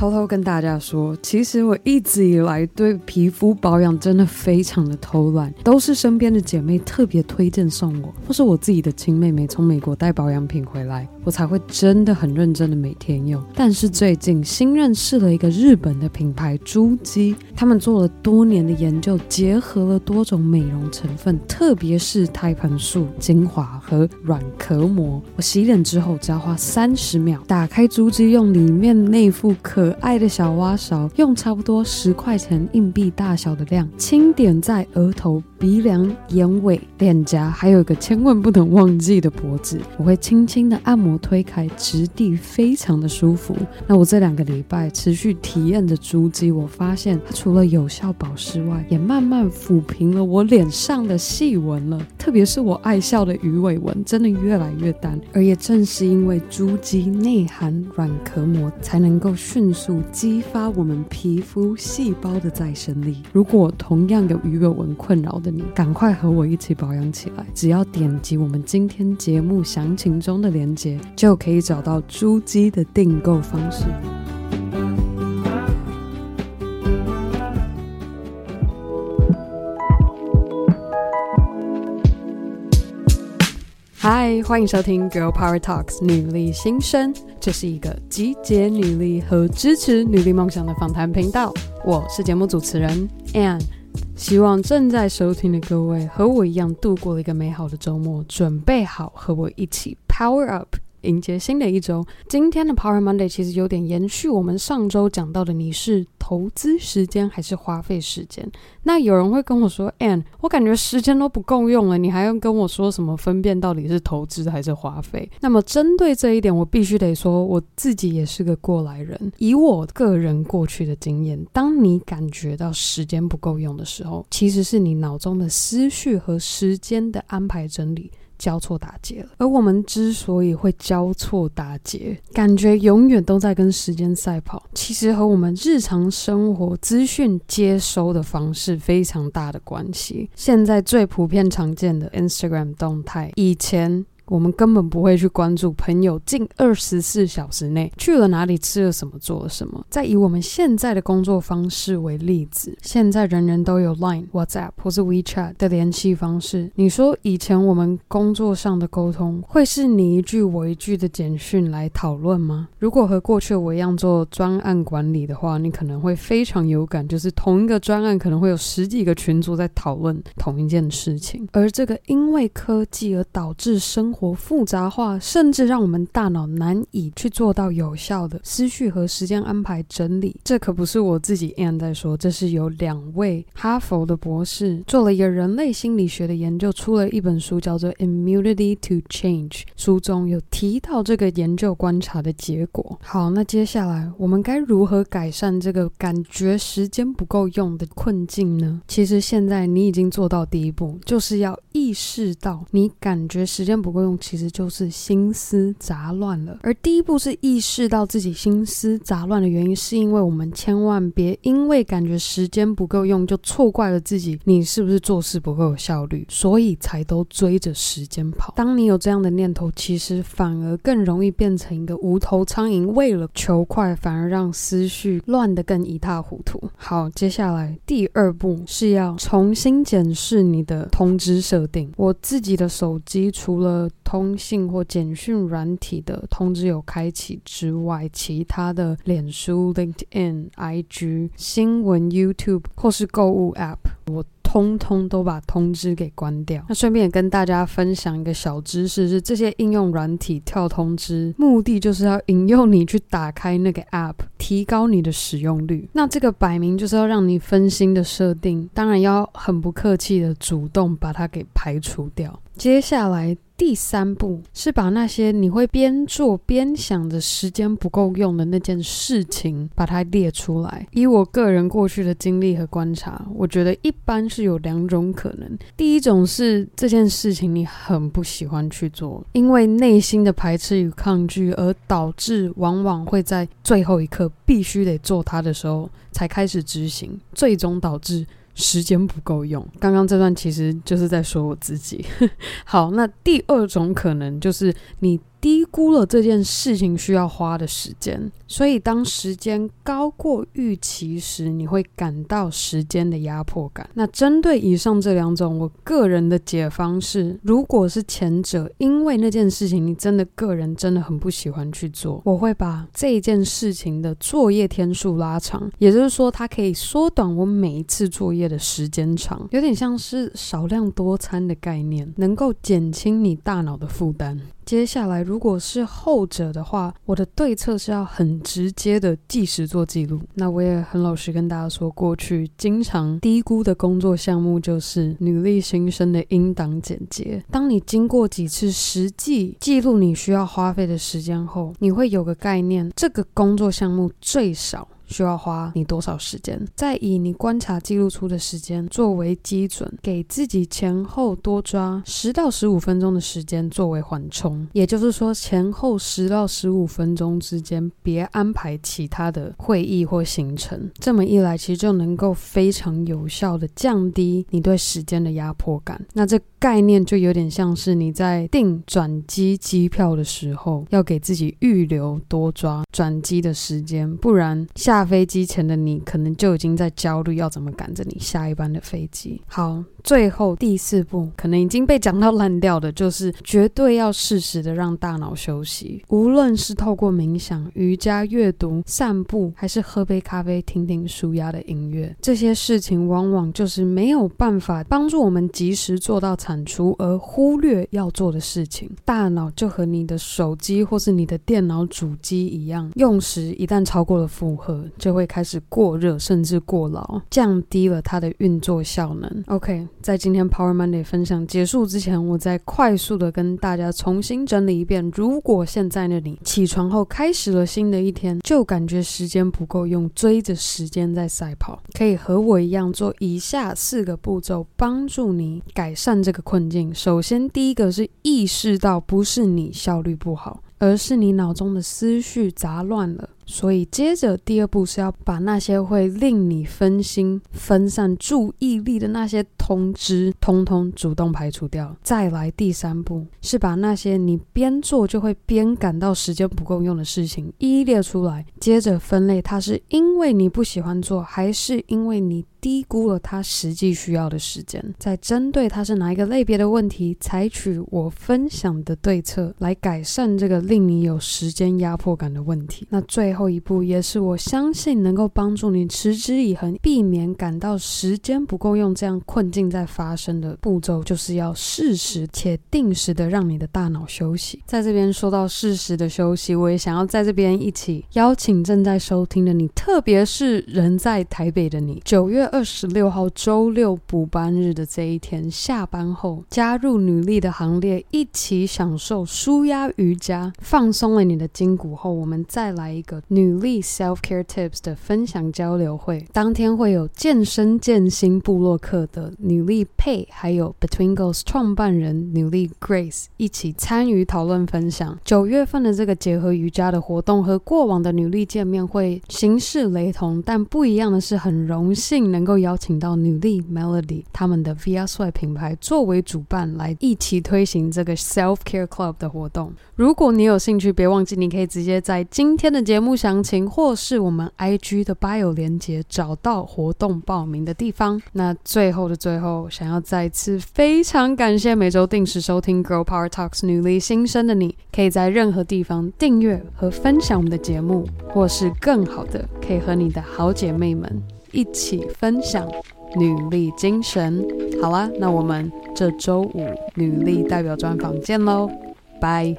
偷偷跟大家说，其实我一直以来对皮肤保养真的非常的偷懒，都是身边的姐妹特别推荐送我，或是我自己的亲妹妹从美国带保养品回来，我才会真的很认真的每天用。但是最近新认识了一个日本的品牌珠肌，他们做了多年的研究，结合了多种美容成分，特别是胎盘素、精华和软壳膜。我洗脸之后只要花三十秒，打开珠肌，用里面那副可爱的小挖勺，用差不多十块钱硬币大小的量，轻点在额头。鼻梁、眼尾、脸颊，还有一个千万不能忘记的脖子，我会轻轻的按摩推开，质地非常的舒服。那我这两个礼拜持续体验着珠肌，我发现它除了有效保湿外，也慢慢抚平了我脸上的细纹了。特别是我爱笑的鱼尾纹，真的越来越淡。而也正是因为珠肌内含软壳膜，才能够迅速激发我们皮肤细胞的再生力。如果同样有鱼尾纹困扰的，你赶快和我一起保养起来！只要点击我们今天节目详情中的链接，就可以找到珠肌的订购方式。嗨，欢迎收听《Girl Power Talks》女力新生，这是一个集结女力和支持女力梦想的访谈频道。我是节目主持人 Ann。希望正在收听的各位和我一样度过了一个美好的周末，准备好和我一起 Power Up，迎接新的一周。今天的 Power Monday 其实有点延续我们上周讲到的，你是投资时间还是花费时间？那有人会跟我说，Ann，我感觉时间都不够用了，你还要跟我说什么分辨到底是投资还是花费？那么针对这一点，我必须得说，我自己也是个过来人。以我个人过去的经验，当你感觉到时间不够用的时候，其实是你脑中的思绪和时间的安排整理。交错打结了，而我们之所以会交错打结，感觉永远都在跟时间赛跑，其实和我们日常生活资讯接收的方式非常大的关系。现在最普遍常见的 Instagram 动态，以前。我们根本不会去关注朋友近二十四小时内去了哪里、吃了什么、做了什么。再以我们现在的工作方式为例子，现在人人都有 Line、WhatsApp 或是 WeChat 的联系方式。你说以前我们工作上的沟通会是你一句我一句的简讯来讨论吗？如果和过去我一样做专案管理的话，你可能会非常有感，就是同一个专案可能会有十几个群组在讨论同一件事情。而这个因为科技而导致生活活复杂化，甚至让我们大脑难以去做到有效的思绪和时间安排整理。这可不是我自己 Ann 在说，这是有两位哈佛的博士做了一个人类心理学的研究，出了一本书，叫做《Immunity to Change》。书中有提到这个研究观察的结果。好，那接下来我们该如何改善这个感觉时间不够用的困境呢？其实现在你已经做到第一步，就是要意识到你感觉时间不够用其实就是心思杂乱了，而第一步是意识到自己心思杂乱的原因，是因为我们千万别因为感觉时间不够用，就错怪了自己。你是不是做事不够有效率，所以才都追着时间跑？当你有这样的念头，其实反而更容易变成一个无头苍蝇，为了求快，反而让思绪乱得更一塌糊涂。好，接下来第二步是要重新检视你的通知设定。我自己的手机除了通信或简讯软体的通知有开启之外，其他的脸书、LinkedIn、IG、新闻、YouTube 或是购物 App，我通通都把通知给关掉。那顺便也跟大家分享一个小知识：是这些应用软体跳通知，目的就是要引诱你去打开那个 App，提高你的使用率。那这个摆明就是要让你分心的设定，当然要很不客气的主动把它给排除掉。接下来。第三步是把那些你会边做边想着时间不够用的那件事情，把它列出来。以我个人过去的经历和观察，我觉得一般是有两种可能。第一种是这件事情你很不喜欢去做，因为内心的排斥与抗拒，而导致往往会在最后一刻必须得做它的时候才开始执行，最终导致。时间不够用，刚刚这段其实就是在说我自己。好，那第二种可能就是你低估了这件事情需要花的时间，所以当时间高过预期时，你会感到时间的压迫感。那针对以上这两种，我个人的解方是：如果是前者，因为那件事情你真的个人真的很不喜欢去做，我会把这件事情的作业天数拉长，也就是说，它可以缩短我每一次作业的时间长，有点像是少量多餐的概念，能够减轻你大脑的负担。接下来，如果是后者的话，我的对策是要很直接的计时做记录。那我也很老实跟大家说，过去经常低估的工作项目就是女力新生的音档剪接。当你经过几次实际记录你需要花费的时间后，你会有个概念，这个工作项目最少。需要花你多少时间？再以你观察记录出的时间作为基准，给自己前后多抓十到十五分钟的时间作为缓冲。也就是说，前后十到十五分钟之间别安排其他的会议或行程。这么一来，其实就能够非常有效地降低你对时间的压迫感。那这概念就有点像是你在订转机机票的时候，要给自己预留多抓转机的时间，不然下。下飞机前的你，可能就已经在焦虑要怎么赶着你下一班的飞机。好。最后第四步，可能已经被讲到烂掉的，就是绝对要适时的让大脑休息。无论是透过冥想、瑜伽、阅读、散步，还是喝杯咖啡、听听舒压的音乐，这些事情往往就是没有办法帮助我们及时做到产出，而忽略要做的事情。大脑就和你的手机或是你的电脑主机一样，用时一旦超过了负荷，就会开始过热，甚至过劳，降低了它的运作效能。OK。在今天 Power Monday 分享结束之前，我再快速的跟大家重新整理一遍。如果现在的你起床后开始了新的一天，就感觉时间不够用，追着时间在赛跑，可以和我一样做以下四个步骤，帮助你改善这个困境。首先，第一个是意识到不是你效率不好，而是你脑中的思绪杂乱了。所以，接着第二步是要把那些会令你分心、分散注意力的那些通知，通通主动排除掉。再来，第三步是把那些你边做就会边感到时间不够用的事情一一列出来，接着分类，它是因为你不喜欢做，还是因为你低估了他实际需要的时间？在针对他是哪一个类别的问题，采取我分享的对策来改善这个令你有时间压迫感的问题。那最。后一步也是我相信能够帮助你持之以恒，避免感到时间不够用这样困境在发生的步骤，就是要适时且定时的让你的大脑休息。在这边说到适时的休息，我也想要在这边一起邀请正在收听的你，特别是人在台北的你，九月二十六号周六补班日的这一天下班后，加入女力的行列，一起享受舒压瑜伽，放松了你的筋骨后，我们再来一个。女力 Self Care Tips 的分享交流会，当天会有健身健心部落客的女力佩，还有 Between Girls 创办人女力 Grace 一起参与讨论分享。九月份的这个结合瑜伽的活动和过往的女力见面会形式雷同，但不一样的是，很荣幸能能够邀请到女力 Melody 他们的 VR Sway 品牌作为主办，来一起推行这个 Self Care Club 的活动。如果你有兴趣，别忘记你可以直接在今天的节目。详情或是我们 IG 的 bio 连接，找到活动报名的地方。那最后的最后，想要再次非常感谢每周定时收听 Girl Power Talks 女力新生的你，可以在任何地方订阅和分享我们的节目，或是更好的，可以和你的好姐妹们一起分享女力精神。好啦，那我们这周五女力代表专访见喽，拜。